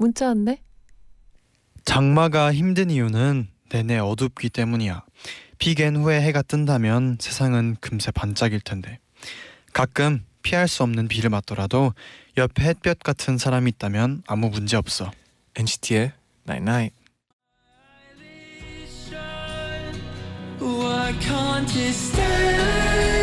문자 왔네. 장마가 힘든 이유는 내내 어둡기 때문이야. 비갠 후에 해가 뜬다면 세상은 금세 반짝일 텐데. 가끔 피할 수 없는 비를 맞더라도 옆에 햇볕 같은 사람이 있다면 아무 문제 없어. NCT의 Night Night. Why can't you stay?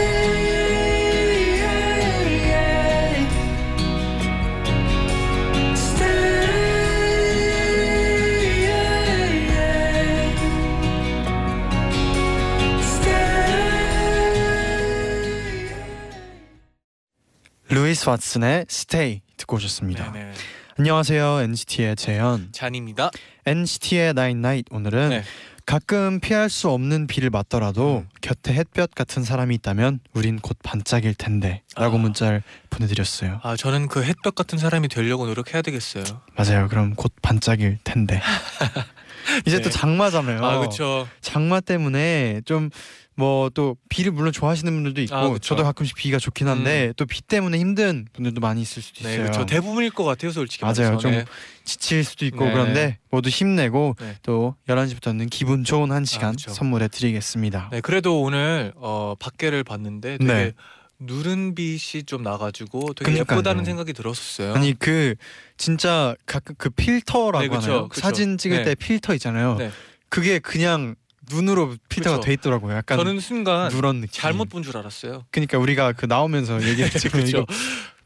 루이스 왓슨의 Stay 듣고 오셨습니다. 네네. 안녕하세요 NCT의 재현. 잔입니다. NCT의 Night 오늘은 네. 가끔 피할 수 없는 비를 맞더라도 음. 곁에 햇볕 같은 사람이 있다면 우린 곧 반짝일 텐데라고 아. 문자를 보내드렸어요. 아 저는 그 햇볕 같은 사람이 되려고 노력해야 되겠어요. 맞아요. 그럼 곧 반짝일 텐데. 이제 네. 또 장마잖아요. 아 그렇죠. 장마 때문에 좀 뭐 또 비를 물론 좋아하시는 분들도 있고 아. 저도 가끔씩 비가 좋긴 한데 또비 때문에 힘든 분들도 많이 있을 수도 네 있어요. 그렇죠. 대부분일 것 같아요 솔직히. 맞아요. 말해서. 좀 네. 지칠 수도 있고 네. 그런데 모두 힘내고 네. 또 11시부터는 기분 좋은 한 시간 그쵸. 선물해 드리겠습니다. 네 그래도 오늘 어 밖에를 봤는데 되게 네. 누른 빛이 좀 나가지고 되게 그러니까요. 예쁘다는 생각이 들었었어요. 아니 그 진짜 가끔 그 필터라고 네, 그쵸, 하나요? 그쵸. 사진 찍을 네. 때 필터 있잖아요. 네. 그게 그냥 눈으로 필터가 그쵸. 돼 있더라고요. 약간 저는 순간 누런 느낌. 잘못 본 줄 알았어요. 그러니까 우리가 그 나오면서 얘기했죠. 그쵸. 이거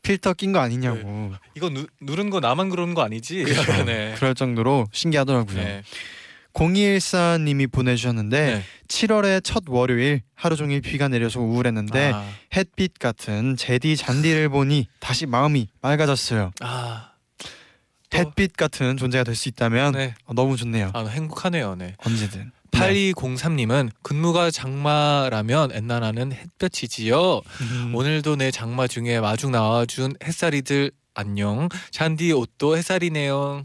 필터 낀 거 아니냐고. 이거 누, 누른 거 나만 그러는 거 아니지? 네. 그럴 정도로 신기하더라고요. 네. 0214님이 보내주셨는데 네. 7월의 첫 월요일 하루 종일 비가 내려서 우울했는데 아, 햇빛 같은 제디 잔디를 보니 다시 마음이 맑아졌어요. 아, 또- 햇빛 같은 존재가 될 수 있다면 네. 어, 너무 좋네요. 아 행복하네요. 네. 언제든. 8203님은 근무가 장마라면 엔나나는 햇볕이지요. 음, 오늘도 내 장마 중에 마중 나와준 햇살이들 안녕. 잔디 옷도 햇살이네요.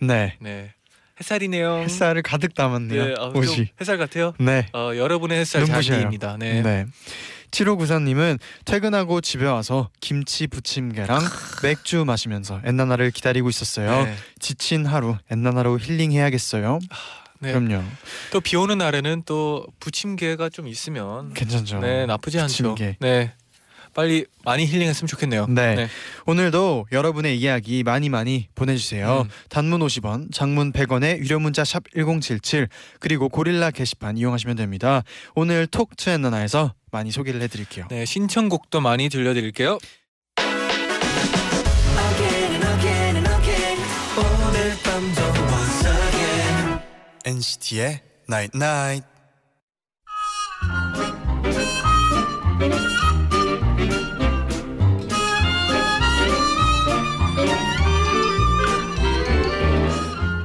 네. 네, 햇살이네요. 햇살을 가득 담았네요. 네, 아, 좀 옷이. 햇살 같아요. 네. 어, 여러분의 햇살. 잔디입니다. 네. 네. 7594님은 퇴근하고 집에 와서 김치 부침개랑 맥주 마시면서 엔나나를 기다리고 있었어요. 네. 지친 하루 엔나나로 힐링해야겠어요. 네. 그럼요. 또 비 오는 날에는 또 부침개가 좀 있으면 괜찮죠. 네 나쁘지 않죠. 부침개. 네 빨리 많이 힐링했으면 좋겠네요. 네. 네. 오늘도 여러분의 이야기 많이 많이 보내주세요. 음. 단문 50원, 장문 100원의 유료 문자 샵 #1077 그리고 고릴라 게시판 이용하시면 됩니다. 오늘 톡 투앤나나에서 많이 소개를 해드릴게요. 네 신청곡도 많이 들려드릴게요. NCT의 Night Night.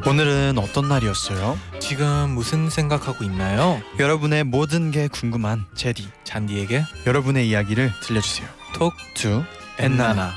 오늘은 어떤 날이었어요? 지금 무슨 생각하고 있나요? 여러분의 모든 게 궁금한 제디. 잔디에게 여러분의 이야기를 들려주세요. Talk To 엔나나.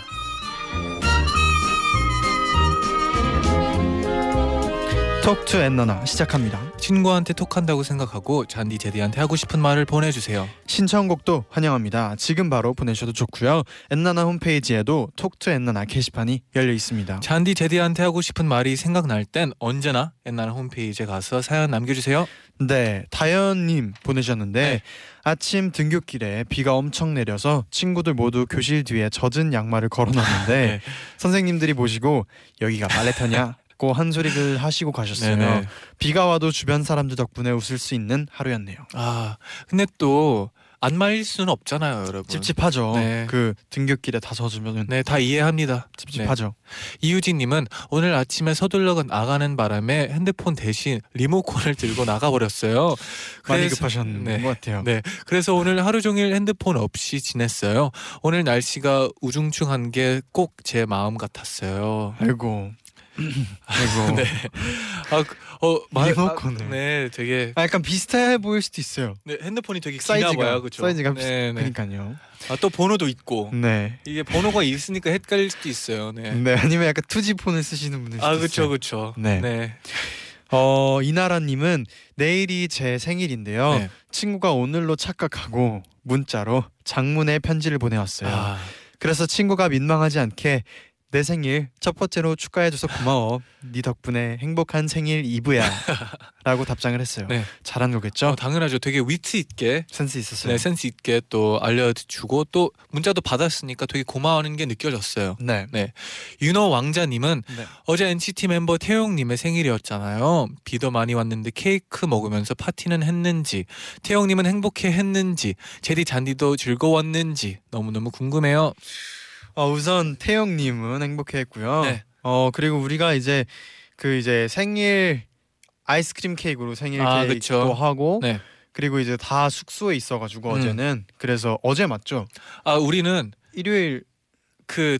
Talk To 엔나나 시작합니다. 친구한테 톡한다고 생각하고 잔디 제디한테 하고 싶은 말을 보내주세요. 신청곡도 환영합니다. 지금 바로 보내셔도 좋고요. 엔나나 홈페이지에도 Talk To 엔나나 게시판이 열려 있습니다. 잔디 제디한테 하고 싶은 말이 생각날 땐 언제나 엔나나 홈페이지에 가서 사연 남겨주세요. 네, 다현님 보내셨는데 네. 아침 등굣길에 비가 엄청 내려서 친구들 모두 교실 뒤에 젖은 양말을 걸어놨는데 네. 선생님들이 보시고 여기가 말레터냐? 고 한 소리를 하시고 가셨어요. 네네. 비가 와도 주변 사람들 덕분에 웃을 수 있는 하루였네요. 아 근데 또 안 말릴 수는 없잖아요, 여러분. 찝찝하죠. 네. 그 등굣길에 다 젖으면 네, 다 이해합니다. 찝찝하죠. 이유진님은 오늘 아침에 서둘러 나가는 바람에 핸드폰 대신 리모컨을 들고 나가버렸어요. 많이 급하셨는 네. 것 같아요. 네, 그래서 오늘 하루 종일 핸드폰 없이 지냈어요. 오늘 날씨가 우중충한 게 꼭 제 마음 같았어요. 아이고 아이고. 네. 아, 그- 어, 마- 리모컨을. 아, 네, 되게 아, 약간 비슷해 보일 수도 있어요. 네, 핸드폰이 되게 사이즈가 봐요, 그렇죠? 사이즈가. 네, 네. 그러니까요. 아, 또 번호도 있고 네. 이게 번호가 있으니까 헷갈릴 수도 있어요. 네. 네. 아니면 약간 투지폰을 쓰시는 분들 아, 그렇죠. 그렇죠. 네. 네. 어 이나라님은 내일이 제 생일인데요. 네. 친구가 오늘로 착각하고 문자로 장문의 편지를 보내왔어요. 아, 그래서 친구가 민망하지 않게 내 생일 첫 번째로 축하해줘서 고마워. 네 덕분에 행복한 생일 이브야라고 답장을 했어요. 네. 잘한 거겠죠? 어, 당연하죠. 되게 위트 있게 센스 있었어요. 네, 센스 있게 또 알려주고 또 문자도 받았으니까 되게 고마워하는 게 느껴졌어요. 네. 윤호 왕자님은 네. 어제 NCT 멤버 태용님의 생일이었잖아요. 비도 많이 왔는데 케이크 먹으면서 파티는 했는지, 태용님은 행복해 했는지, 제디 잔디도 즐거웠는지 너무 너무 궁금해요. 어, 우선 태영님은 행복해했고요. 네. 어 그리고 우리가 이제 그 이제 생일 아이스크림 케이크로 생일 아, 케이크도 그쵸. 하고 네. 그리고 이제 다 숙소에 있어가지고 음. 어제는 그래서 어제 맞죠? 아 우리는 일요일 그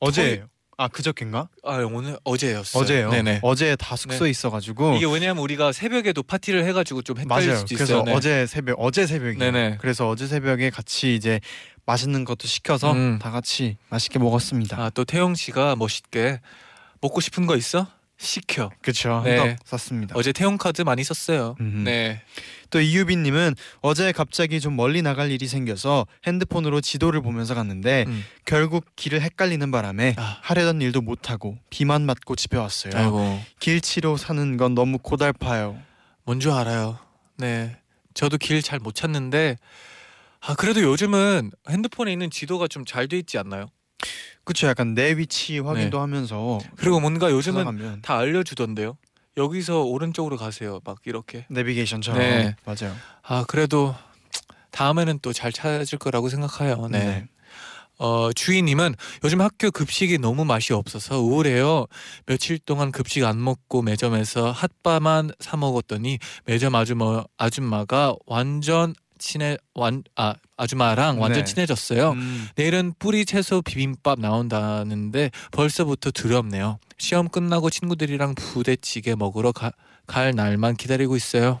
어제예요. 아 그저께인가? 아, 오늘 어제였어요. 어제요. 네네. 어제 다 숙소에 있어가지고 이게 왜냐하면 우리가 새벽에도 파티를 해가지고 좀 헷갈릴 맞아요. 수도 그래서 있어요. 네. 어제 새벽 어제 새벽에 네네. 그래서 어제 새벽에 같이 이제 맛있는 것도 시켜서 음. 다 같이 맛있게 먹었습니다. 아, 또 태용 씨가 멋있게 먹고 싶은 거 있어? 시켜. 그렇죠. 네. 한턱 샀습니다. 어제 태용 카드 많이 썼어요. 음흠. 네. 또 이유빈 님은 어제 갑자기 좀 멀리 나갈 일이 생겨서 핸드폰으로 지도를 보면서 갔는데 음. 결국 길을 헷갈리는 바람에 아. 하려던 일도 못 하고 비만 맞고 집에 왔어요. 아이고. 길치로 사는 건 너무 고달파요. 뭔 줄 알아요. 네. 저도 길 잘 못 찾는데 아 그래도 요즘은 핸드폰에 있는 지도가 좀 잘 돼 있지 않나요? 그쵸? 약간 내 위치 확인도 하면서 그리고 뭔가 요즘은 찾아가면 다 알려주던데요. 여기서 오른쪽으로 가세요. 막 이렇게. 내비게이션처럼 네. 맞아요. 아 그래도 다음에는 또 잘 찾을 거라고 생각해요. 네. 어 주인님은 요즘 학교 급식이 너무 맛이 없어서 우울해요. 며칠 동안 급식 안 먹고 매점에서 핫바만 사 먹었더니 매점 아주머 아줌마가 완전 친해 완 아 아줌마랑 완전 네. 친해졌어요. 음, 내일은 뿌리 채소 비빔밥 나온다는데 벌써부터 두렵네요. 시험 끝나고 친구들이랑 부대찌개 먹으러 가, 갈 날만 기다리고 있어요.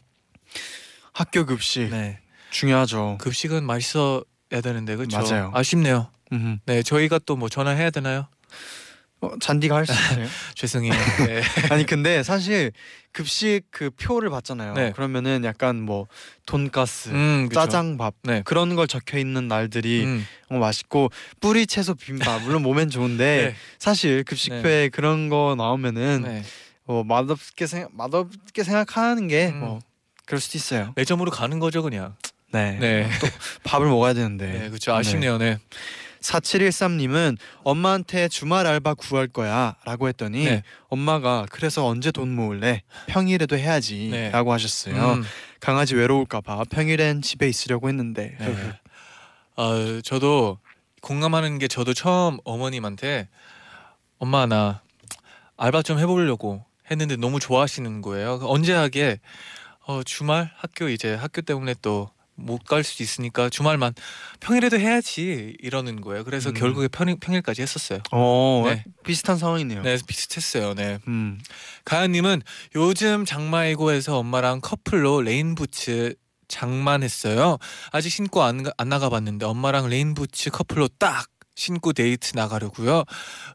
학교 급식 네. 중요하죠. 급식은 맛있어야 되는데 그렇죠. 맞아요. 아쉽네요. 음. 네, 저희가 또 뭐 전화해야 되나요? 어, 잔디가 할 수 있어요. 죄송해요. 네. 아니 근데 사실 급식 그 표를 봤잖아요. 네. 그러면은 약간 뭐 돈가스, 음. 짜장밥 네. 그런 걸 적혀 있는 날들이 음, 어, 맛있고 뿌리 채소 비빔밥 물론 몸엔 좋은데 네. 사실 급식표에 그런 거 나오면은 네. 어, 맛없게 생각 맛없게 생각하는 게 음. 뭐 그럴 수도 있어요. 매점으로 가는 거죠, 그냥. 네. 네. 밥을 먹어야 되는데. 네, 그렇죠. 아쉽네요. 네. 4713님은 엄마한테 주말 알바 구할 거야 라고 했더니 네. 엄마가 그래서 언제 돈 모을래 평일에도 네. 해야지라고 하셨어요. 음, 강아지 외로울까봐 평일엔 집에 있으려고 했는데 네. 어, 저도 공감하는 게 저도 처음 어머님한테 엄마 나 알바 좀 해보려고 했는데 너무 좋아하시는 거예요. 언제 하게 어, 주말 학교 이제 학교 때문에 또 못 갈 수도 있으니까 주말만 평일에도 해야지 이러는 거예요. 그래서 음. 결국에 평일, 평일까지 했었어요. 어 네. 비슷한 상황이네요. 네, 비슷했어요. 네. 음. 가연님은 요즘 장마이고 해서 엄마랑 커플로 레인부츠 장만했어요. 아직 신고 안, 가- 안 나가봤는데 엄마랑 레인부츠 커플로 딱 신고 데이트 나가려고요.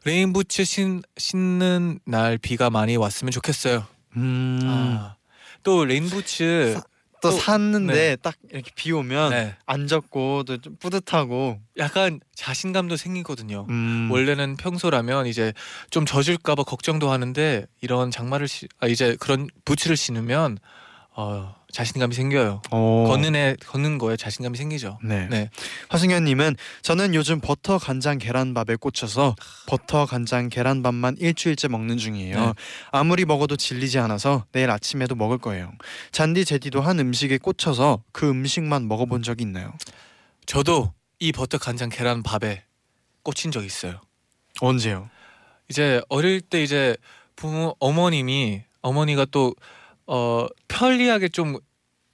레인부츠 신, 신는 날 비가 많이 왔으면 좋겠어요. 음. 아, 또 레인부츠 사- 또 또- 샀는데 딱 이렇게 비 오면 네, 안 젖고 또 좀 뿌듯하고 약간 자신감도 생기거든요. 음. 원래는 평소라면 이제 좀 젖을까봐 걱정도 하는데 이런 장마를 시, 아, 이제 그런 부츠를 신으면 어, 자신감이 생겨요. 어. 걷는 애 걷는 거에 자신감이 생기죠. 네. 네. 화승현님은 저는 요즘 버터 간장 계란밥에 꽂혀서 버터 간장 계란밥만 일주일째 먹는 중이에요. 네. 아무리 먹어도 질리지 않아서 내일 아침에도 먹을 거예요. 잔디 제디도 한 음식에 꽂혀서 그 음식만 먹어본 적이 있나요? 저도 이 버터 간장 계란 밥에 꽂힌 적 있어요. 언제요? 이제 어릴 때 이제 부모 어머님이 어머니가 또 어 편리하게 좀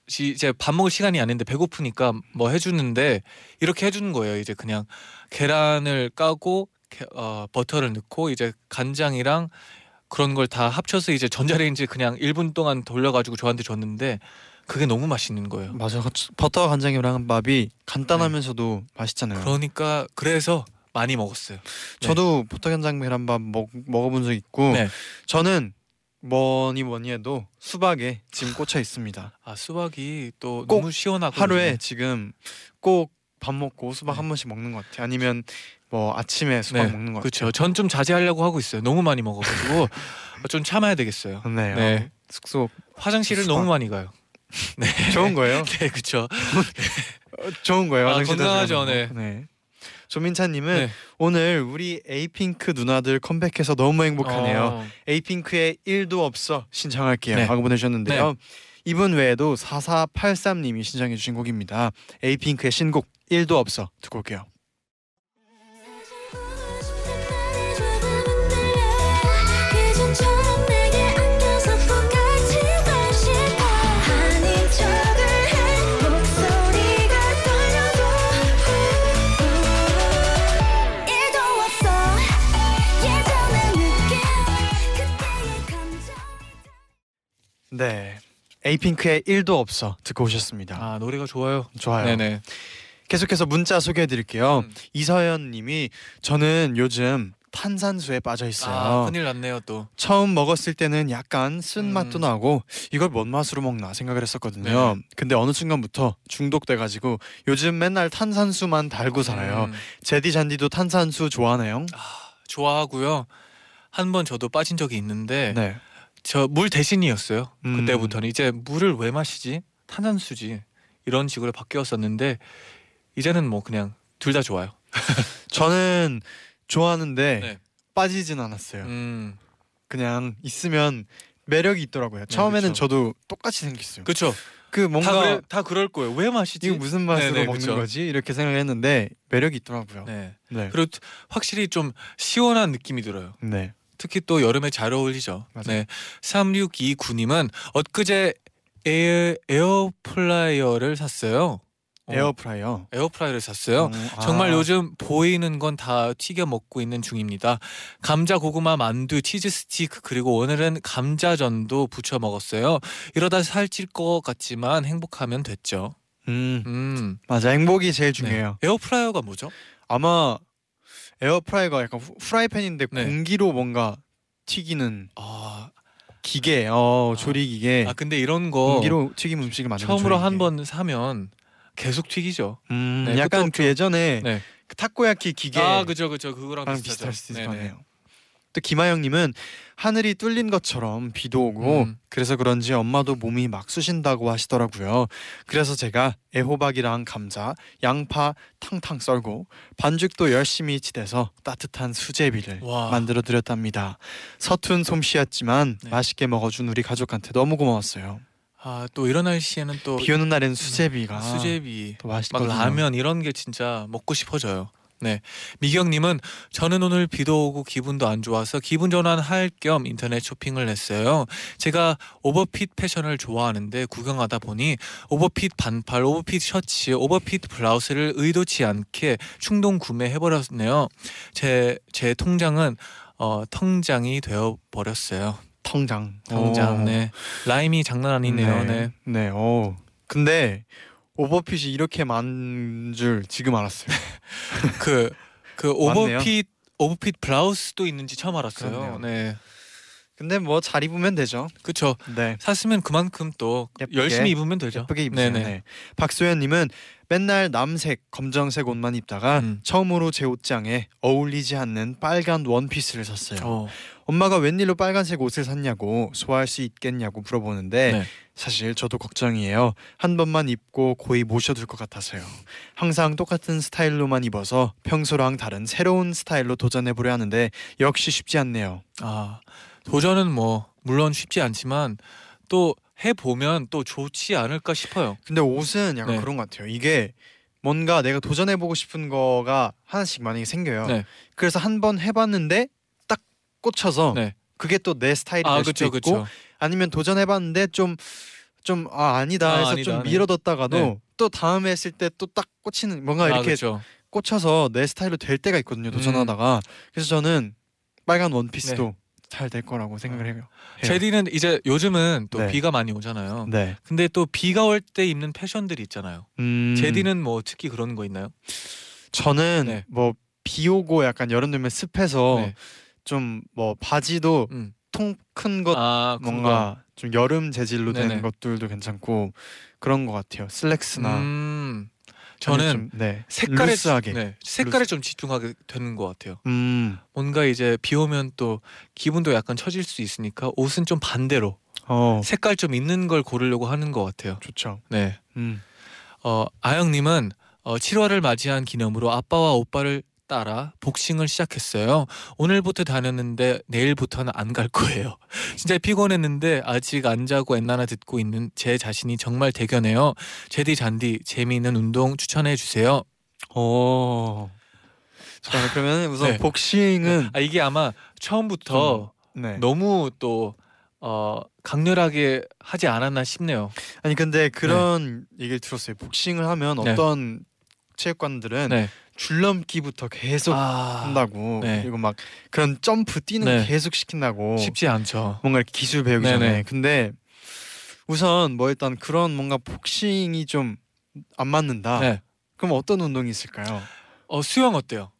시- 이제 밥 먹을 시간이 아닌데 배고프니까 뭐 해주는데 이렇게 해주는 거예요. 이제 그냥 계란을 까고 캐- 어, 버터를 넣고 이제 간장이랑 그런 걸 다 합쳐서 이제 전자레인지 그냥 1분 동안 돌려가지고 저한테 줬는데 그게 너무 맛있는 거예요. 맞아. 버터 간장이랑 밥이 간단하면서도 맛있잖아요. 그러니까 그래서 많이 먹었어요. 저도 버터 간장 계란밥 먹 먹어본 적 있고 네. 저는 뭐니 뭐니 해도 수박에 지금 꽂혀 있습니다. 아 수박이 또 꼭 너무 시원하고 하루에 지금 꼭 밥 먹고 수박 네. 한 번씩 먹는 것 같아요. 아니면 뭐 아침에 수박 네, 먹는 것 그렇죠. 전좀 자제하려고 하고 있어요. 너무 많이 먹어가지고 좀 참아야 되겠어요. 네. 네. 어, 숙소 화장실을 수박. 너무 많이 가요. 좋은 거예요. 네, 그렇죠. 어, 좋은 거예요. 아, 화장실 건강하죠, 다니는 거. 네. 조민찬님은 네. 오늘 우리 에이핑크 누나들 컴백해서 너무 행복하네요. 어, 에이핑크의 1도 없어 신청할게요 네. 하고 보내주셨는데요. 이분 외에도 4483님이 신청해 주신 곡입니다. 에이핑크의 신곡 1도 없어 듣고 올게요. 네. 에이핑크의 1도 없어 듣고 오셨습니다. 아 노래가 좋아요. 좋아요. 네네. 계속해서 문자 소개해 드릴게요. 음. 이서연 님이 저는 요즘 탄산수에 빠져 있어요. 아 큰일 났네요 또. 처음 먹었을 때는 약간 쓴 맛도 음. 나고 이걸 뭔 맛으로 먹나 생각을 했었거든요. 네. 근데 어느 순간부터 중독돼 가지고 요즘 맨날 탄산수만 달고 살아요. 음, 제디 잔디도 탄산수 좋아하나요? 좋아하고요. 한 번 저도 빠진 적이 있는데 네. 저 물 대신이었어요. 음. 그때부터는 이제 물을 왜 마시지? 탄산수지 이런 식으로 바뀌었었는데 이제는 뭐 그냥 둘 다 좋아요. 저는 좋아하는데 네. 빠지진 않았어요. 음 그냥 있으면 매력이 있더라고요. 처음에는 그쵸. 저도 똑같이 생겼어요. 그렇죠. 그 뭔가 다 그래, 다 그럴 거예요. 왜 마시지? 이거 무슨 맛으로 네네, 먹는 그쵸. 거지? 이렇게 생각을 했는데 매력이 있더라고요. 네. 네. 네. 그리고 확실히 좀 시원한 느낌이 들어요. 특히 또 여름에 잘 어울리죠. 맞아요. 네. 3629님은 엊그제 에어, 에어플라이어를 샀어요. 어, 에어프라이어. 에어프라이어를 샀어요. 어, 아. 정말 요즘 보이는 건 다 튀겨 먹고 있는 중입니다. 감자 고구마 만두 치즈 스틱 그리고 오늘은 감자전도 부쳐 먹었어요. 이러다 살찔 것 같지만 행복하면 됐죠. 음 음. 맞아 행복이 제일 네. 중요해요. 에어프라이어가 뭐죠? 아마 에어프라이어가 약간 후- 프라이팬인데 네. 공기로 뭔가 튀기는 아, 기계, 어 아. 조리 기계. 아 근데 이런 거 공기로 튀김 음식을 만드는 처음으로 한. 번 사면 계속 튀기죠. 음, 네, 약간 그 예전에 네. 그 타코야키 기계 아 그죠 그죠 그거랑 랑 비슷하죠. 비슷할 수 있겠네요. 또 김하영님은 하늘이 뚫린 것처럼 비도 오고 음. 그래서 그런지 엄마도 몸이 막 쑤신다고 하시더라고요. 그래서 제가 애호박이랑 감자, 양파 탕탕 썰고 반죽도 열심히 치대서 따뜻한 수제비를 와. 만들어 드렸답니다. 서툰 솜씨였지만 네. 맛있게 먹어준 우리 가족한테 너무 고마웠어요. 아 또 이런 날씨에는 또 비 오는 날에는 수제비가 수제비 또막 맛있거든요. 라면 이런 게 진짜 먹고 싶어져요. 네. 미경님은 저는 오늘 비도 오고 기분도 안 좋아서 기분 전환할 겸 인터넷 쇼핑을 했어요. 제가 오버핏 패션을 좋아하는데 구경하다 보니 오버핏 반팔, 오버핏 셔츠, 오버핏 블라우스를 의도치 않게 충동 구매해버렸네요. 제, 제 통장은 어, 텅장이 되어 버렸어요. 텅장. 통장. 오. 네. 라임이 장난 아니네요. 네. 네. 어. 근데 오버핏이 이렇게 많은 줄 지금 알았어요. 그, 그. 오버핏 오버핏 블라우스도 있는지 처음 알았어요. 그렇네요. 네. 근데 뭐 잘 입으면 되죠. 그렇죠. 네. 샀으면 그만큼 또 예쁘게, 열심히 입으면 되죠. 예쁘게 입으세요. 네네. 네. 박소연님은 맨날 남색, 검정색 옷만 입다가 음. 처음으로 제 옷장에 어울리지 않는 빨간 원피스를 샀어요. 어. 엄마가 웬일로 빨간색 옷을 샀냐고 소화할 수 있겠냐고 물어보는데 네. 사실 저도 걱정이에요. 한 번만 입고 고이 모셔둘 것 같아서요. 항상 똑같은 스타일로만 입어서 평소랑 다른 새로운 스타일로 도전해 보려 하는데 역시 쉽지 않네요. 아 도전은 뭐 물론 쉽지 않지만 또 해 보면 또 좋지 않을까 싶어요. 근데 옷은 약간 네. 그런 것 같아요. 이게 뭔가 내가 도전해 보고 싶은 거가 하나씩 만약에 생겨요. 네. 그래서 한 번 해봤는데 딱 꽂혀서 네. 그게 또 내 스타일이 아 될 수도 그렇죠 있고. 아니면 도전해 봤는데 좀 좀 아 아니다 아, 해서 아니다, 좀 네. 미뤄뒀다가도 네. 또 다음에 했을 때 또 딱 꽂히는 뭔가 아 이렇게 그렇죠. 꽂혀서 내 스타일로 될 때가 있거든요. 도전하다가 그래서 저는 빨간 원피스도 잘 될 거라고 생각을 해요. 해요. 제디는 이제 요즘은 또 네. 비가 많이 오잖아요. 네. 근데 또 비가 올 때 입는 패션들이 있잖아요. 음, 제디는 뭐 특히 그런 거 있나요? 저는 네. 뭐 비 오고 약간 여름 되면 습해서 네. 좀 뭐 바지도 음. 통큰 것 아 그런 뭔가 좀 여름 재질로 네네. 되는 것들도 괜찮고 그런 것 같아요. 거. 슬랙스나 음, 저는 좀, 네 색깔에 루스하게. 네, 색깔에 좀 집중하게 되는 것 같아요. 음, 뭔가 이제 비 오면 또 기분도 약간 처질 수 있으니까 옷은 좀 반대로 어 색깔 좀 있는 걸 고르려고 하는 것 같아요. 좋죠. 네. 음, 어, 아영님은 어, 7월을 맞이한 기념으로 아빠와 오빠를 따라 복싱을 시작했어요. 오늘부터 다녔는데 내일부터는 안 갈 거예요. 진짜 피곤했는데 아직 안 자고 엔나나 듣고 있는 제 자신이 정말 대견해요. 제디 잔디 재미있는 운동 추천해 주세요. 어. 자 그러면 우선 네. 복싱은 아 이게 아마 처음부터 네. 너무 또 어, 강렬하게 하지 않았나 싶네요. 아니 근데 그런 얘기를 들었어요. 복싱을 하면 네. 어떤 체육관들은 네. 줄넘기부터 계속 아, 한다고 네. 그리고 막 그런 점프 뛰는 네. 거 계속 시킨다고 쉽지 않죠. 뭔가 이렇게 기술 배우기 네네. 전에 근데 우선 뭐 일단 그런 뭔가 복싱이 좀 안 맞는다. 네. 그럼 어떤 운동이 있을까요? 어, 수영 어때요?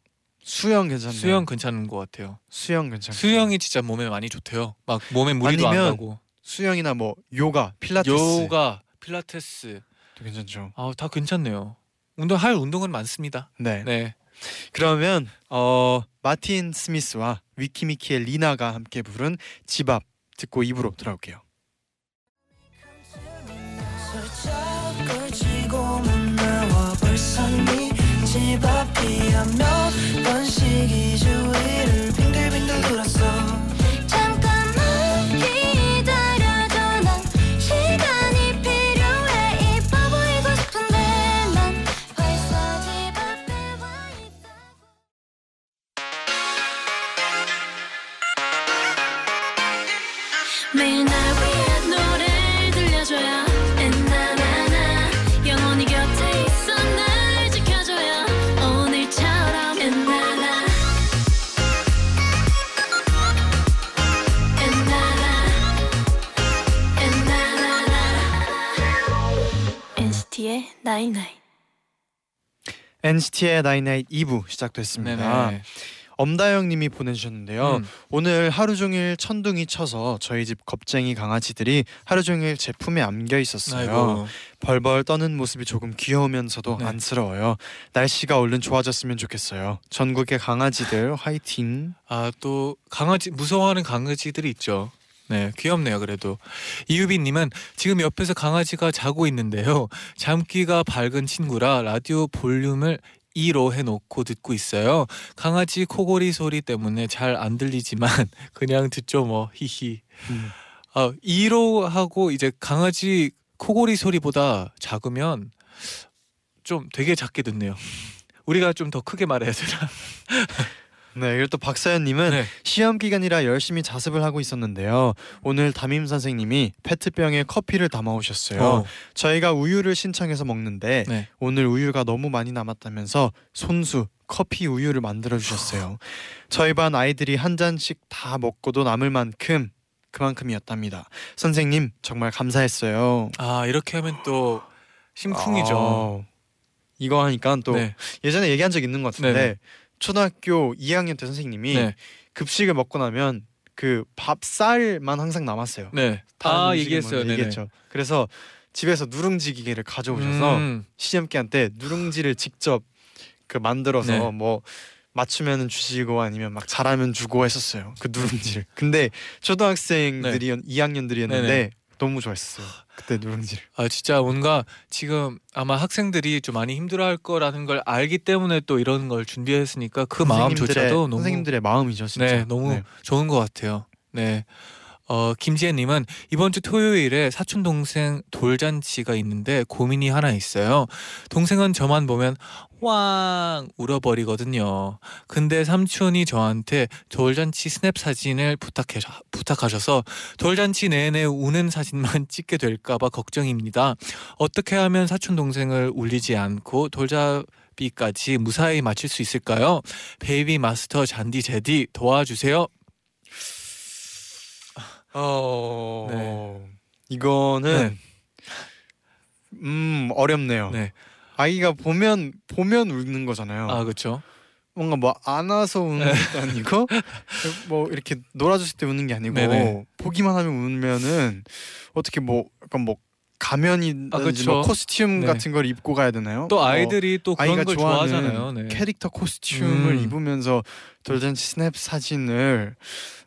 수영 괜찮네요. 수영 괜찮은 것 같아요. 수영 괜찮. 수영이 진짜 몸에 많이 좋대요. 막 몸에 무리도 안 가고. 수영이나 뭐 요가, 필라테스 요가, 필라테스. 도 괜찮죠. 아, 다 괜찮네요. 운동 할 운동은 많습니다. 네. 네. 그러면 어 마틴 스미스와 위키미키의 리나가 함께 부른 집 앞 듣고 입으로 돌아올게요. 네집 앞이야 몇 번씩 이 주위를 빙글빙글 돌았어 night night NCT의 night night 2부 시작됐습니다. 네네. 엄다영님이 보내주셨는데요. 음. 오늘 하루 종일 천둥이 쳐서 저희 집 겁쟁이 강아지들이 하루 종일 제 품에 안겨 있었어요. 아이고. 벌벌 떠는 모습이 조금 귀여우면서도 네. 안쓰러워요. 날씨가 얼른 좋아졌으면 좋겠어요. 전국의 강아지들 화이팅. 아, 또 강아지 무서워하는 강아지들이 있죠. 네, 귀엽네요. 그래도 이유빈 님은 지금 옆에서 강아지가 자고 있는데요. 잠기가 밝은 친구라 라디오 볼륨을 2로 해놓고 듣고 있어요. 강아지 코골이 소리 때문에 잘 안 들리지만 그냥 듣죠 뭐 히히. 음. 아 2로 하고 이제 강아지 코골이 소리보다 작으면 좀 되게 작게 듣네요. 우리가 좀 더 크게 말해야 되나? 네, 그리고 또 박사연님은 네. 시험 기간이라 열심히 자습을 하고 있었는데요. 오늘 담임 선생님이 페트병에 커피를 담아 오셨어요. 어, 저희가 우유를 신청해서 먹는데 네. 오늘 우유가 너무 많이 남았다면서 손수 커피 우유를 만들어 주셨어요. 저희 반 아이들이 한 잔씩 다 먹고도 남을 만큼 그만큼이었답니다. 선생님 정말 감사했어요. 아 이렇게 하면 또 심쿵이죠. 아, 이거 하니까 또 네. 예전에 얘기한 적 있는 것 같은데 네네. 초등학교 2학년 때 선생님이 네. 급식을 먹고 나면 그 밥쌀만 항상 남았어요. 네. 다른 아 얘기했어요. 뭐. 얘기했죠. 그래서 집에서 누룽지 기계를 가져오셔서 음, 시험 기간 때 누룽지를 직접 그 만들어서 네. 뭐 맞추면 주시고 아니면 막 잘하면 주고 했었어요. 그 누룽지를. 근데 초등학생들이 2학년들이었는데 네. 네네. 너무 좋아했어요. 그때 누룽지를. 아 진짜 뭔가 지금 아마 학생들이 좀 많이 힘들어할 거라는 걸 알기 때문에 또 이런 걸 준비했으니까 그 마음조차도 너무 선생님들의 마음이죠, 진짜. 네 너무 좋은 것 같아요. 네. 어 김지혜님은 이번 주 토요일에 사촌 동생 돌잔치가 있는데 고민이 하나 있어요. 동생은 저만 보면 왕 울어버리거든요. 근데 삼촌이 저한테 돌잔치 스냅 사진을 부탁해 부탁하셔서 돌잔치 내내 우는 사진만 찍게 될까봐 걱정입니다. 어떻게 하면 사촌 동생을 울리지 않고 돌자 오답비까지 무사히 마칠 수 있을까요? 베이비 마스터 잔디 제디 도와주세요. 어 네. 이거는 음 어렵네요. 네. 아이가 보면 보면 우는 거잖아요. 아 그렇죠. 뭔가 뭐 안아서 우는 것도 아니고 뭐 이렇게 놀아줬을 때 우는 게 아니고 네네. 보기만 하면 울면은 어떻게 뭐 약간 뭐 가면이든지 아, 그쵸. 뭐 코스튬 네. 같은 걸 입고 가야 되나요? 또뭐 아이들이 또 그런 걸 좋아하잖아요. 네. 캐릭터 코스튬을 음. 입으면서 돌잔치 스냅 사진을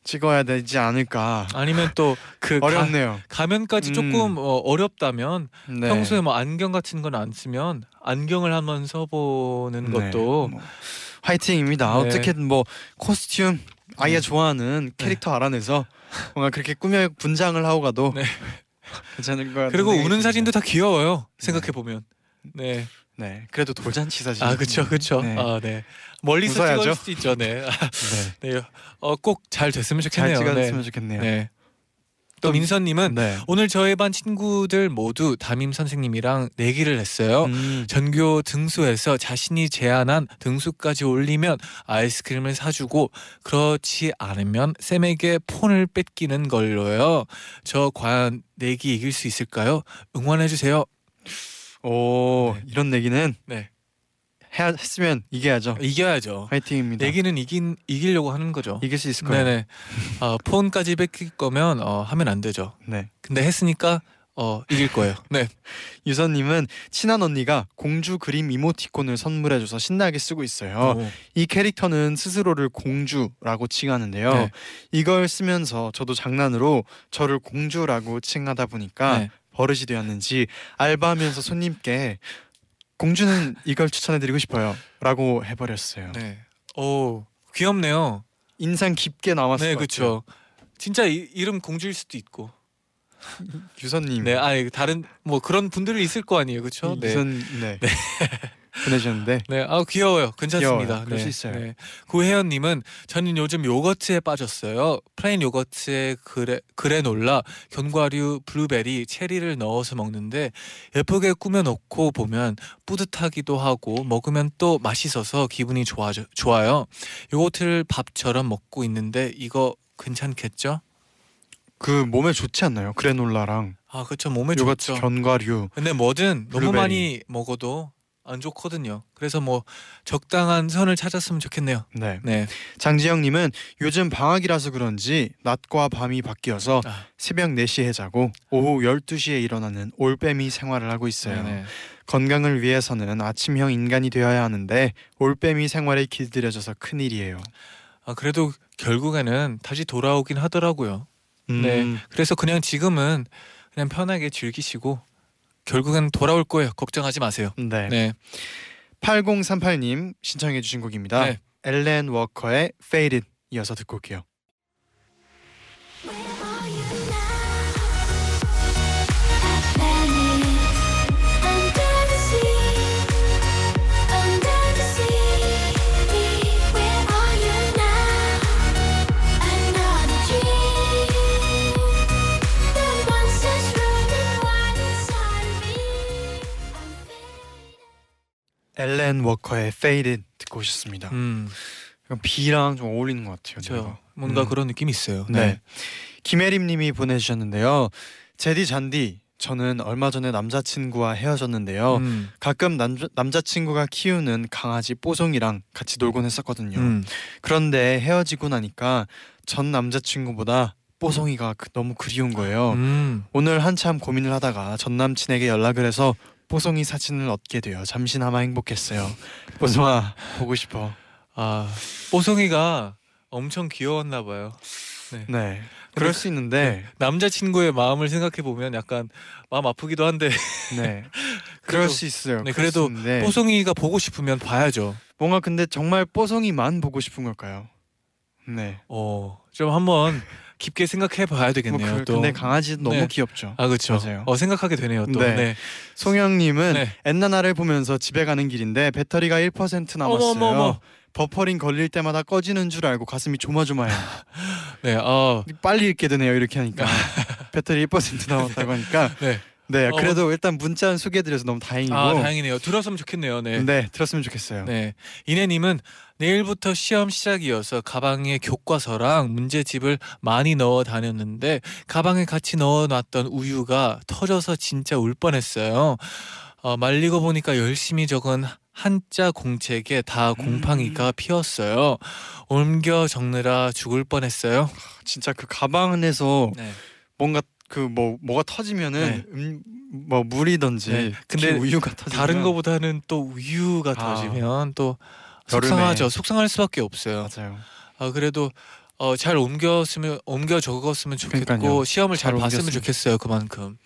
찍어야 되지 않을까 아니면 또 그 어렵네요. 가 면까지 음. 조금 어, 어렵다면 네. 평소에 뭐 안경 같은 건 안 쓰면 안경을 한번 써보는 네. 것도 뭐 화이팅입니다. 네. 어떻게든 뭐 코스튬 아이가 네. 좋아하는 캐릭터 알아내서 뭔가 그렇게 꾸며 분장을 하고 가도 네. 괜찮을 것 같아요. 그리고 우는 사진도 다 귀여워요. 생각해 보면. 네. 네, 그래도 돌잔치 사진. 아 그렇죠, 그렇죠. 네. 아 네. 멀리서 웃어야죠. 찍을 수 있죠. 네. 네. 네. 어 꼭 잘 됐으면 잘 좋겠네요. 찍었으면 네. 좋겠네요. 네. 또 민서님은 네. 오늘 저희 반 친구들 모두 담임 선생님이랑 내기를 했어요. 음, 전교 등수에서 자신이 제안한 등수까지 올리면 아이스크림을 사주고 그렇지 않으면 쌤에게 폰을 뺏기는 걸로요. 저 과연 내기 이길 수 있을까요? 응원해 주세요. 오 네. 이런 내기는 네. 해야 했으면 이겨야죠. 이겨야죠. 화이팅입니다. 내기는 이긴 이기려고 하는 거죠. 이길 수 있을 거예요. 네네. 어, 폰까지 뺏길 거면 어, 하면 안 되죠. 네. 근데 했으니까 어, 이길 거예요. 네. 유선님은 친한 언니가 공주 그림 이모티콘을 선물해줘서 신나게 쓰고 있어요. 오. 이 캐릭터는 스스로를 공주라고 칭하는데요. 네. 이걸 쓰면서 저도 장난으로 저를 공주라고 칭하다 보니까 네. 버릇이 되었는지 알바하면서 손님께 공주는 이걸 추천해드리고 싶어요.라고 해버렸어요. 네. 오 귀엽네요. 인상 깊게 남았을 네, 것 그렇죠. 진짜 이, 이름 공주일 수도 있고. 유선님, 네, 아 다른 뭐 그런 분들이 있을 거 아니에요, 그렇죠? 네. 유선 네, 보내주셨는데 네, 아 귀여워요. 괜찮습니다. 귀여워요. 그럴 네, 수 있어요. 네. 고혜연님은 저는 요즘 요거트에 빠졌어요. 플레인 요거트에 그래 그래놀라, 견과류, 블루베리, 체리를 넣어서 먹는데 예쁘게 꾸며놓고 보면 뿌듯하기도 하고 먹으면 또 맛있어서 기분이 좋아 좋아요. 요거트를 밥처럼 먹고 있는데 이거 괜찮겠죠? 그 몸에 좋지 않나요? 그래놀라랑 아 그렇죠 몸에 요거트, 좋죠. 견과류. 근데 뭐든 너무 블루베리. 많이 먹어도 안 좋거든요. 그래서 뭐 적당한 선을 찾았으면 좋겠네요. 네. 네. 장지영님은 요즘 방학이라서 그런지 낮과 밤이 바뀌어서 아, 새벽 4시에 자고 오후 12시에 일어나는 올빼미 생활을 하고 있어요. 네네. 건강을 위해서는 아침형 인간이 되어야 하는데 올빼미 생활에 길들여져서 큰일이에요. 아 그래도 결국에는 다시 돌아오긴 하더라고요. 네. 음, 그래서 그냥 지금은 그냥 편하게 즐기시고 결국엔 돌아올 거예요. 걱정하지 마세요. 네. 네. 8038님 신청해 주신 곡입니다. 네. 엘렌 워커의 Faded 이어서 듣고 올게요. 엘렌 워커의 Faded 듣고 오셨습니다. 음. 비랑 좀 어울리는 것 같아요. 저. 뭔가 음. 그런 느낌이 있어요. 네. 김혜림님이 보내주셨는데요. 제디 잔디, 저는 얼마 전에 남자친구와 헤어졌는데요. 음. 가끔 남자, 남자친구가 키우는 강아지 뽀송이랑 같이 놀곤 했었거든요. 음. 그런데 헤어지고 나니까 전 남자친구보다 뽀송이가 그- 너무 그리운 거예요. 음. 오늘 한참 고민을 하다가 전 남친에게 연락을 해서 뽀송이 사진을 얻게 되어 잠시나마 행복했어요. 뽀송아 보고 싶어. 아 뽀송이가 엄청 귀여웠나 봐요. 네, 그럴 수 있는데 남자 친구의 마음을 생각해 보면 약간 마음 아프기도 한데 네, 그럴 수 있어요. 네, 그래도 뽀송이가 보고 싶으면 봐야죠. 뭔가 근데 정말 뽀송이만 보고 싶은 걸까요? 네. 어, 좀 한번 깊게 생각해 봐야 뭐 되겠네요. 그, 또. 근데 강아지 너무 네. 귀엽죠. 아 그렇죠. 맞아요. 어 생각하게 되네요. 또. 네. 네. 송영님은 네. 엔나나를 보면서 집에 가는 길인데 배터리가 1% 남았어요. 어머, 어머, 어머. 버퍼링 걸릴 때마다 꺼지는 줄 알고 가슴이 조마조마해요. 네. 어. 빨리 읽게 되네요. 이렇게 하니까 배터리 1% 남았다고 하니까 네. 네, 어, 그래도 일단 문자 소개해드려서 너무 다행이고. 아 다행이네요. 들었으면 좋겠네요. 네. 네, 들었으면 좋겠어요. 네. 이내님은 내일부터 시험 시작이어서 가방에 교과서랑 문제집을 많이 넣어 다녔는데 가방에 같이 넣어놨던 우유가 터져서 진짜 울 뻔했어요. 어, 말리고 보니까 열심히 적은 한자 공책에 다 곰팡이가 피었어요. 옮겨 적느라 죽을 뻔했어요. 진짜 그 가방 안에서 네. 뭔가 그 뭐 뭐가 터지면은 네. 음, 뭐 물이든지 네. 근데 우유가 터지면 다른 거보다는 또 우유가 아. 터지면 또 여름에. 속상하죠. 속상할 수밖에 없어요. 맞아요. 아 그래도 어, 잘 옮겼으면 옮겨 적었으면 좋겠고 그러니까요. 시험을 잘, 잘 봤으면 옮겼으면 좋겠어요. 그만큼.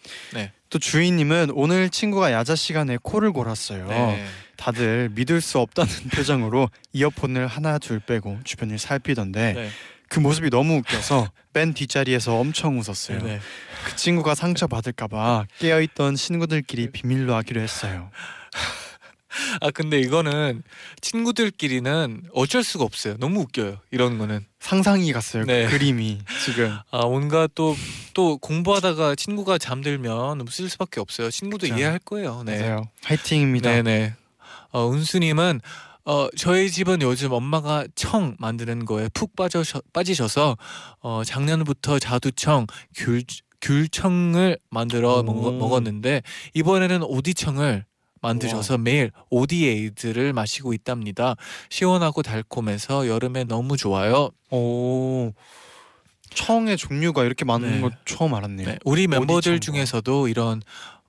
또 주인님은 오늘 친구가 야자 시간에 코를 골았어요. 네. 다들 믿을 수 없다는 표정으로 이어폰을 하나 둘 빼고 주변을 살피던데 네. 그 모습이 너무 웃겨서 밴 뒷자리에서 엄청 웃었어요. 네. 그 친구가 상처 받을까봐 깨어있던 친구들끼리 비밀로 하기로 했어요. 아 근데 이거는 친구들끼리는 어쩔 수가 없어요. 너무 웃겨요. 이런 거는. 상상이 갔어요. 네. 그 그림이 지금. 아 뭔가 또 또 공부하다가 친구가 잠들면 웃을 수밖에 없어요. 친구도 그쵸. 이해할 거예요. 네. 맞아요. 화이팅입니다. 네네. 어, 은수님은 어, 저희 집은 요즘 엄마가 청 만드는 거에 푹 빠져 빠지셔서 어, 작년부터 자두청, 귤 귤청을 만들어 오. 먹, 먹었는데 이번에는 오디청을 만드셔서 매일 오디에이드를 마시고 있답니다. 시원하고 달콤해서 여름에 너무 좋아요. 오 청의 종류가 이렇게 많은 네. 거 처음 알았네요. 네, 우리 멤버들. 중에서도 이런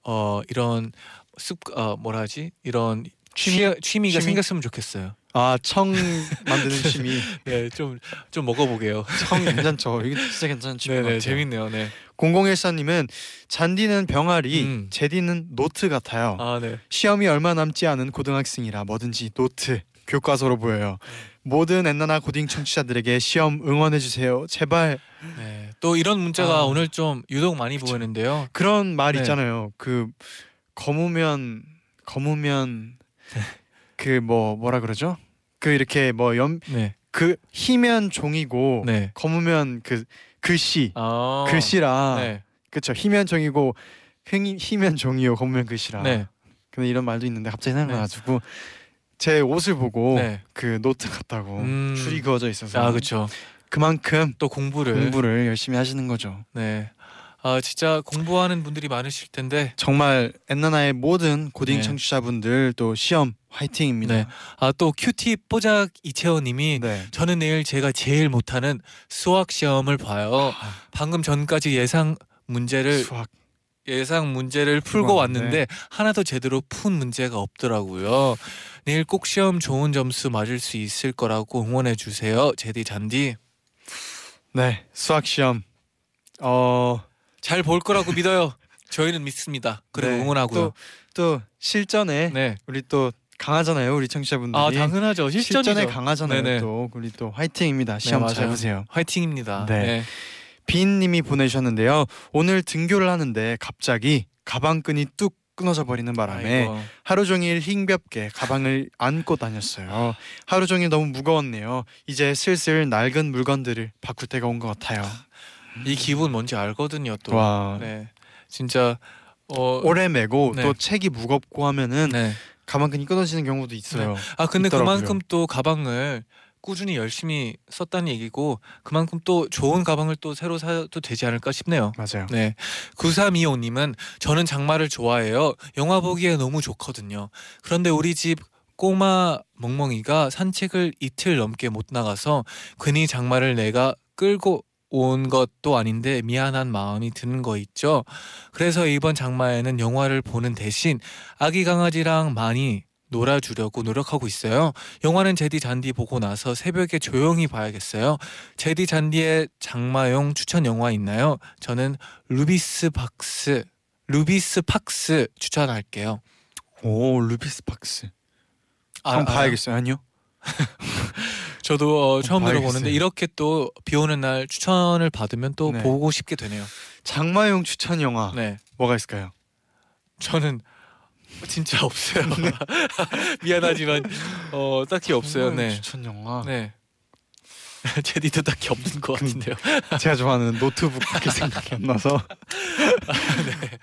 어 이런 습 어, 뭐라 하지 이런 취미, 취미? 취미가 취미? 생겼으면 좋겠어요. 아 청 만드는 취미. 네, 좀 좀 먹어보게요. 청 괜찮죠. 이게 진짜 괜찮은 취미 네네 같아요. 재밌네요. 네. 0014님은 잔디는 병아리, 음. 제디는 노트 같아요. 아 네. 시험이 얼마 남지 않은 고등학생이라 뭐든지 노트, 교과서로 보여요. 모든 엔나나 고딩 청취자들에게 시험 응원해 주세요. 제발. 네. 또 이런 문자가 아. 오늘 좀 유독 많이 그쵸. 보이는데요. 그런 말 네. 있잖아요. 그 검으면 검으면 그 뭐 뭐라 그러죠? 그 이렇게 뭐염그 네. 희면 종이고 네. 검으면 그 글씨 아. 글씨라 네. 그쵸 희면 종이고 휘, 희면 종이요 검으면 글씨라 네. 근데 이런 말도 있는데 갑자기 생각나가지고 제 옷을 보고 네. 그 노트 같다고 음. 줄이 그어져 있어서 아 그렇죠. 그만큼 또 공부를. 공부를 열심히 하시는 거죠. 네. 아 진짜 공부하는 분들이 많으실 텐데. 정말 엔나나의 모든 고딩 네. 청취자분들 또 시험 화이팅입니다. 네. 아또 큐티 뽀작 이채원님이 네. 저는 내일 제가 제일 못하는 수학 시험을 봐요. 아, 방금 전까지 예상 문제를 수학 예상 문제를 풀고 왔는데 하나도 제대로 푼 문제가 없더라고요. 내일 꼭 시험 좋은 점수 맞을 수 있을 거라고 응원해 주세요. 제디 잔디 네 수학 시험 어 잘 볼 거라고 믿어요. 저희는 믿습니다. 그리고 네. 응원하고요. 또, 또 실전에 네. 우리 또 강하잖아요 우리 청취자분들이 아 당연하죠. 실전이죠. 실전에 강하잖아요 네네. 또 우리 또 화이팅입니다 시험 맞아요. 잘 보세요 화이팅입니다. 네. 네. 비인님이 보내주셨는데요 오늘 등교를 하는데 갑자기 가방끈이 뚝 끊어져 버리는 바람에 아이고. 하루 종일 힘겹게 가방을 안고 다녔어요 하루 종일 너무 무거웠네요 이제 슬슬 낡은 물건들을 바꿀 때가 온 것 같아요 이 기분 뭔지 알거든요. 또. 와 네. 진짜 어 오래 메고 네. 또 책이 무겁고 하면은 네. 가방끈이 끊어지는 경우도 있어요 아 근데 있더라고요. 그만큼 또 가방을 꾸준히 열심히 썼다는 얘기고 그만큼 또 좋은 가방을 또 새로 사도 되지 않을까 싶네요. 맞아요 네. 9325님은 저는 장마를 좋아해요. 영화 보기에 너무 좋거든요. 그런데 우리 집 꼬마 멍멍이가 산책을 이틀 넘게 못 나가서 괜히 장마를 내가 끌고 온 것도 아닌데 미안한 마음이 드는 거 있죠. 그래서 이번 장마에는 영화를 보는 대신 아기 강아지랑 많이 놀아주려고 노력하고 있어요. 영화는 제디 잔디 보고 나서 새벽에 조용히 봐야겠어요. 제디 잔디의 장마용 추천 영화 있나요? 저는 루비 스팍스 루비 스팍스 추천할게요. 오 루비 스팍스 아, 한번? 봐야겠어요 아니요 저도 어, 처음 봐야겠어요. 들어보는데 이렇게 또 비 오는 날 추천을 받으면 또 네. 보고 싶게 되네요. 장마용 추천 영화 네, 뭐가 있을까요? 저는 진짜 없어요. 미안하지만 어, 딱히 없어요. 네, 추천 영화 네. 제디도 딱히 없는 것 같은데요. 제가 좋아하는 노트북밖에 생각이 안 나서.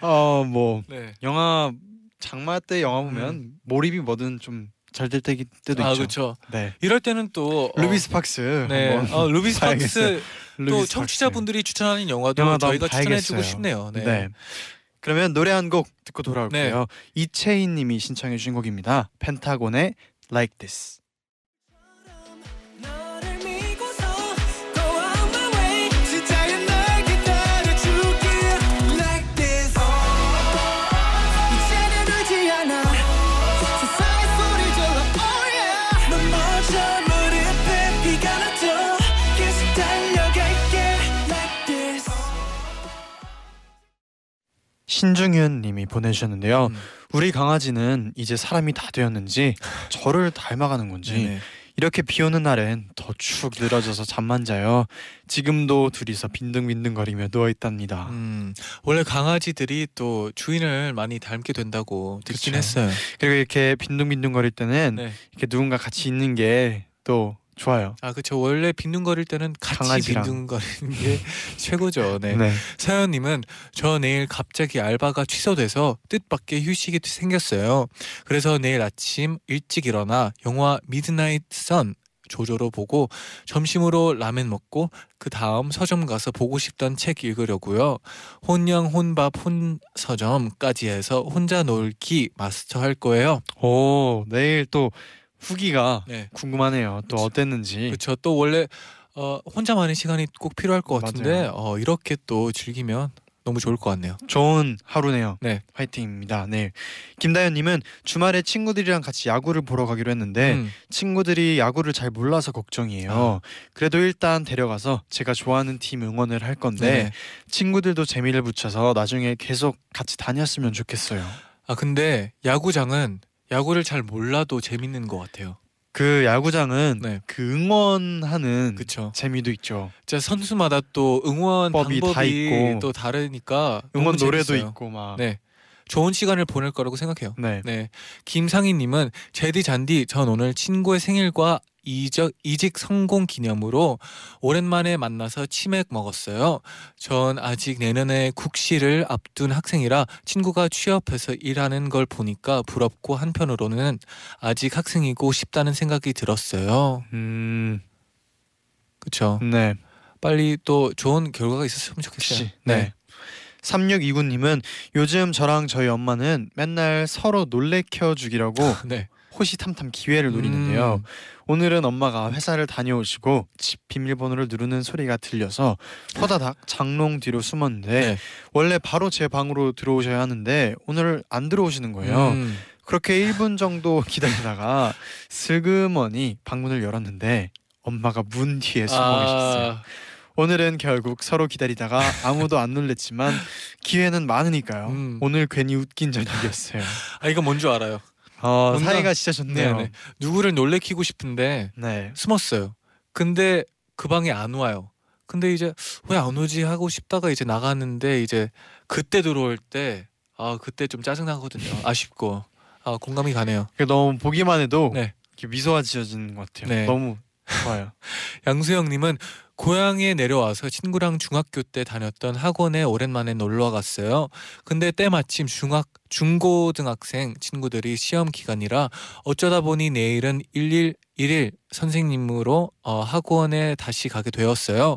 어뭐 네. 영화 장마 때 영화 보면 몰입이 뭐든 좀 잘 될 때도 있죠. 아 그렇죠. 네. 이럴 때는 또 어, 루비스 팍스. 네. 어, 루비스. 팍스 또 청취자분들이 추천하는 영화도 저희가 추천해주고. 싶네요. 네. 네. 그러면 노래 한 곡 듣고 돌아올게요. 네. 이채희님이 신청해 주신 곡입니다. 펜타곤의 Like This. 신중윤 님이 보내주셨는데요. 음. 우리 강아지는 이제 사람이 다 되었는지 저를 닮아가는 건지 네네. 이렇게 비 오는 날엔 더 축 늘어져서 잠만 자요. 지금도 둘이서 빈둥빈둥거리며 누워 있답니다. 음, 원래 강아지들이 또 주인을 많이 닮게 된다고 듣긴 그쵸. 했어요. 그리고 이렇게 빈둥빈둥거릴 때는 네. 이렇게 누군가 같이 있는 게 또 좋아요. 아 그렇죠. 원래 빈둥거릴 때는 같이 강아지랑. 빈둥거리는 게 최고죠. 네. 네. 사연님은 저 내일 갑자기 알바가 취소돼서 뜻밖의 휴식이 생겼어요. 그래서 내일 아침 일찍 일어나 영화 Midnight Sun 조조로 보고 점심으로 라멘 먹고 그 다음 서점 가서 보고 싶던 책 읽으려고요. 혼영 혼밥 혼 서점까지 해서 혼자 놀기 마스터 할 거예요. 오 내일 또 후기가 네. 궁금하네요. 또. 어땠는지. 그렇죠. 또 원래 어, 혼자만의 시간이 꼭 필요할 것 같은데 어, 이렇게 또 즐기면 너무 좋을 것 같네요. 좋은 하루네요. 네. 화이팅입니다. 네. 김다현님은 주말에 친구들이랑 같이 야구를 보러 가기로 했는데 음. 친구들이 야구를 잘 몰라서 걱정이에요. 그래도 일단 데려가서 제가 좋아하는 팀 응원을 할 건데 네. 친구들도 재미를 붙여서 나중에 계속 같이 다녔으면 좋겠어요. 아 근데 야구장은 야구를 잘 몰라도 재밌는 것 같아요. 그 야구장은 네. 그 응원하는 그렇죠. 재미도 있죠. 진짜 선수마다 또 응원 법이 방법이 다 있고. 또 다르니까 응원 너무 노래도 재밌어요. 있고 막. 네. 좋은 시간을 보낼 거라고 생각해요. 네. 네. 김상희님은 제디 잔디 전 오늘 친구의 생일과 이적, 이직 성공 기념으로 오랜만에 만나서 치맥 먹었어요. 전 아직 내년에 국시를 앞둔 학생이라 친구가 취업해서 일하는 걸 보니까 부럽고 한편으로는 아직 학생이고 싶다는 생각이 들었어요. 음. 그렇죠. 네. 빨리 또 좋은 결과가 있었으면 좋겠어요. 혹시 네. 3629님은 요즘 저랑 저희 엄마는 맨날 서로 놀래켜 주기라고 네. 호시탐탐 기회를 노리는데요. 음, 오늘은 엄마가 회사를 다녀오시고 집 비밀번호를 누르는 소리가 들려서 호다닥 장롱 뒤로 숨었는데 네. 원래 바로 제 방으로 들어오셔야 하는데 오늘 안 들어오시는 거예요. 음, 그렇게 1분 정도 기다리다가 슬그머니 방문을 열었는데 엄마가 문 뒤에 숨어 계셨어요. 아, 오늘은 결국 서로 기다리다가 아무도 안 놀랬지만 기회는 많으니까요. 음. 오늘 괜히 웃긴 저녁이었어요. 아 이거 뭔 줄 알아요. 어, 뭔가- 사이가 진짜 좋네요. 네네. 누구를 놀래키고 싶은데 네. 숨었어요. 근데 그 방에 안 와요. 근데 이제 왜 안 오지 하고 싶다가 이제 나갔는데 이제 그때 들어올 때 아 그때 좀 짜증 나거든요. 아쉽고 아 공감이 가네요. 그 너무 보기만 해도 네. 미소가 지어지는 것 같아요. 네. 너무 좋아요. 양수영님은 고향에 내려와서 친구랑 중학교 때 다녔던 학원에 오랜만에 놀러 갔어요. 근데 때마침 중학 중고등학생 친구들이 시험 기간이라 어쩌다 보니 내일은 일일 일일 선생님으로 어, 학원에 다시 가게 되었어요.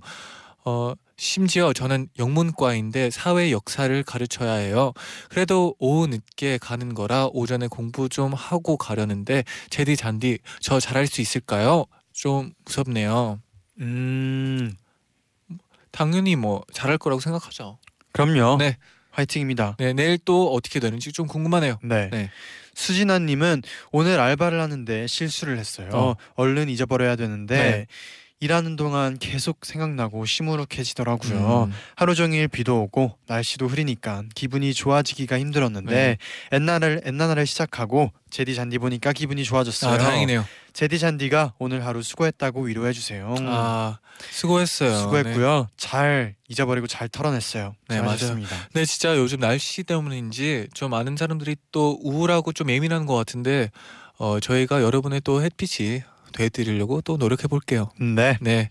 어, 심지어 저는 영문과인데 사회 역사를 가르쳐야 해요. 그래도 오후 늦게 가는 거라 오전에 공부 좀 하고 가려는데 제디 잔디 저 잘할 수 있을까요? 좀 무섭네요. 음, 당연히 뭐 잘할 거라고 생각하죠. 그럼요. 네. 화이팅입니다. 네, 내일 또 어떻게 되는지 좀 궁금하네요. 네. 네. 수진아님은 오늘 알바를 하는데 실수를 했어요. 어. 얼른 잊어버려야 되는데 네. 일하는 동안 계속 생각나고 시무룩해지더라고요. 음, 하루 종일 비도 오고 날씨도 흐리니까 기분이 좋아지기가 힘들었는데 네. 엔나나를 엔나나를 시작하고 제디 잔디 보니까 기분이 좋아졌어요. 아 다행이네요. 제디 잔디가 오늘 하루 수고했다고 위로해 주세요. 아 수고했어요. 수고했고요. 잘 잊어버리고 잘 털어냈어요. 네, 잘하셨습니다. 네. 네, 진짜 요즘 날씨 때문인지 좀 많은 사람들이 또 우울하고 좀 예민한 것 같은데 어, 저희가 여러분의 또 햇빛이 돼드리려고 또 노력해 볼게요. 네. 네.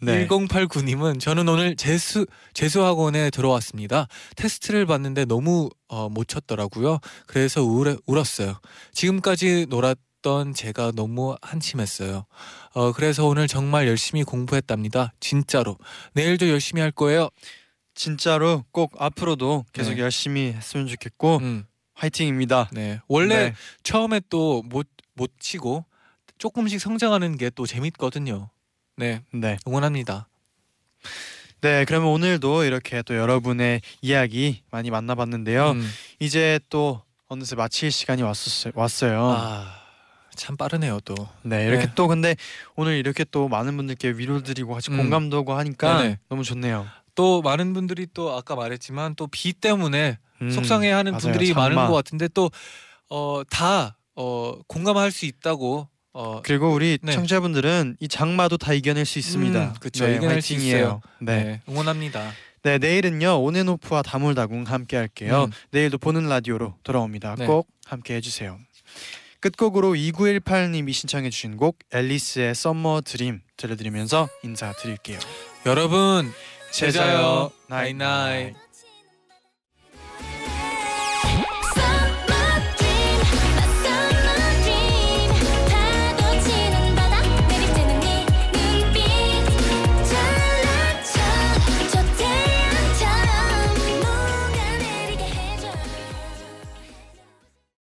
네. 1089님은 저는 오늘 재수 재수 학원에 들어왔습니다. 테스트를 봤는데 너무 어, 못 쳤더라고요. 그래서 우울해, 울었어요. 지금까지 놀았 던 제가 너무 한심했어요. 어, 그래서 오늘 정말 열심히 공부했답니다. 진짜로. 내일도 열심히 할 거예요. 진짜로 꼭 앞으로도 계속 네. 열심히 했으면 좋겠고 음, 화이팅입니다. 네. 원래 네. 처음에 또 못 못 치고 조금씩 성장하는 게 또 재밌거든요. 네. 네. 응원합니다. 네, 그러면 오늘도 이렇게 또 여러분의 이야기 많이 만나봤는데요. 음. 이제 또 어느새 마칠 시간이 왔었어요. 왔어요. 아, 참 빠르네요, 또. 네, 이렇게 네. 또 근데 오늘 이렇게 또 많은 분들께 위로드리고 같이 음. 공감도 하고 하니까 네네. 너무 좋네요. 또 많은 분들이 또 아까 말했지만 또 비 때문에 음, 속상해하는 맞아요. 분들이 많은 장마. 것 같은데 또어다어 공감할 수 있다고 어 그리고 우리 네. 청취자분들은 이 장마도 다 이겨낼 수 있습니다. 음, 그쵸. 이겨낼 수 화이팅이에요. 네. 네. 응원합니다. 네, 내일은요 온앤오프와 다물다궁 함께 할게요. 음. 내일도 보는 라디오로 돌아옵니다. 네. 꼭 함께 해주세요. 끝곡으로 2918님이 신청해 주신 곡 엘리스의 Summer Dream 들려드리면서 인사드릴게요. 여러분 제자요. 나잇나잇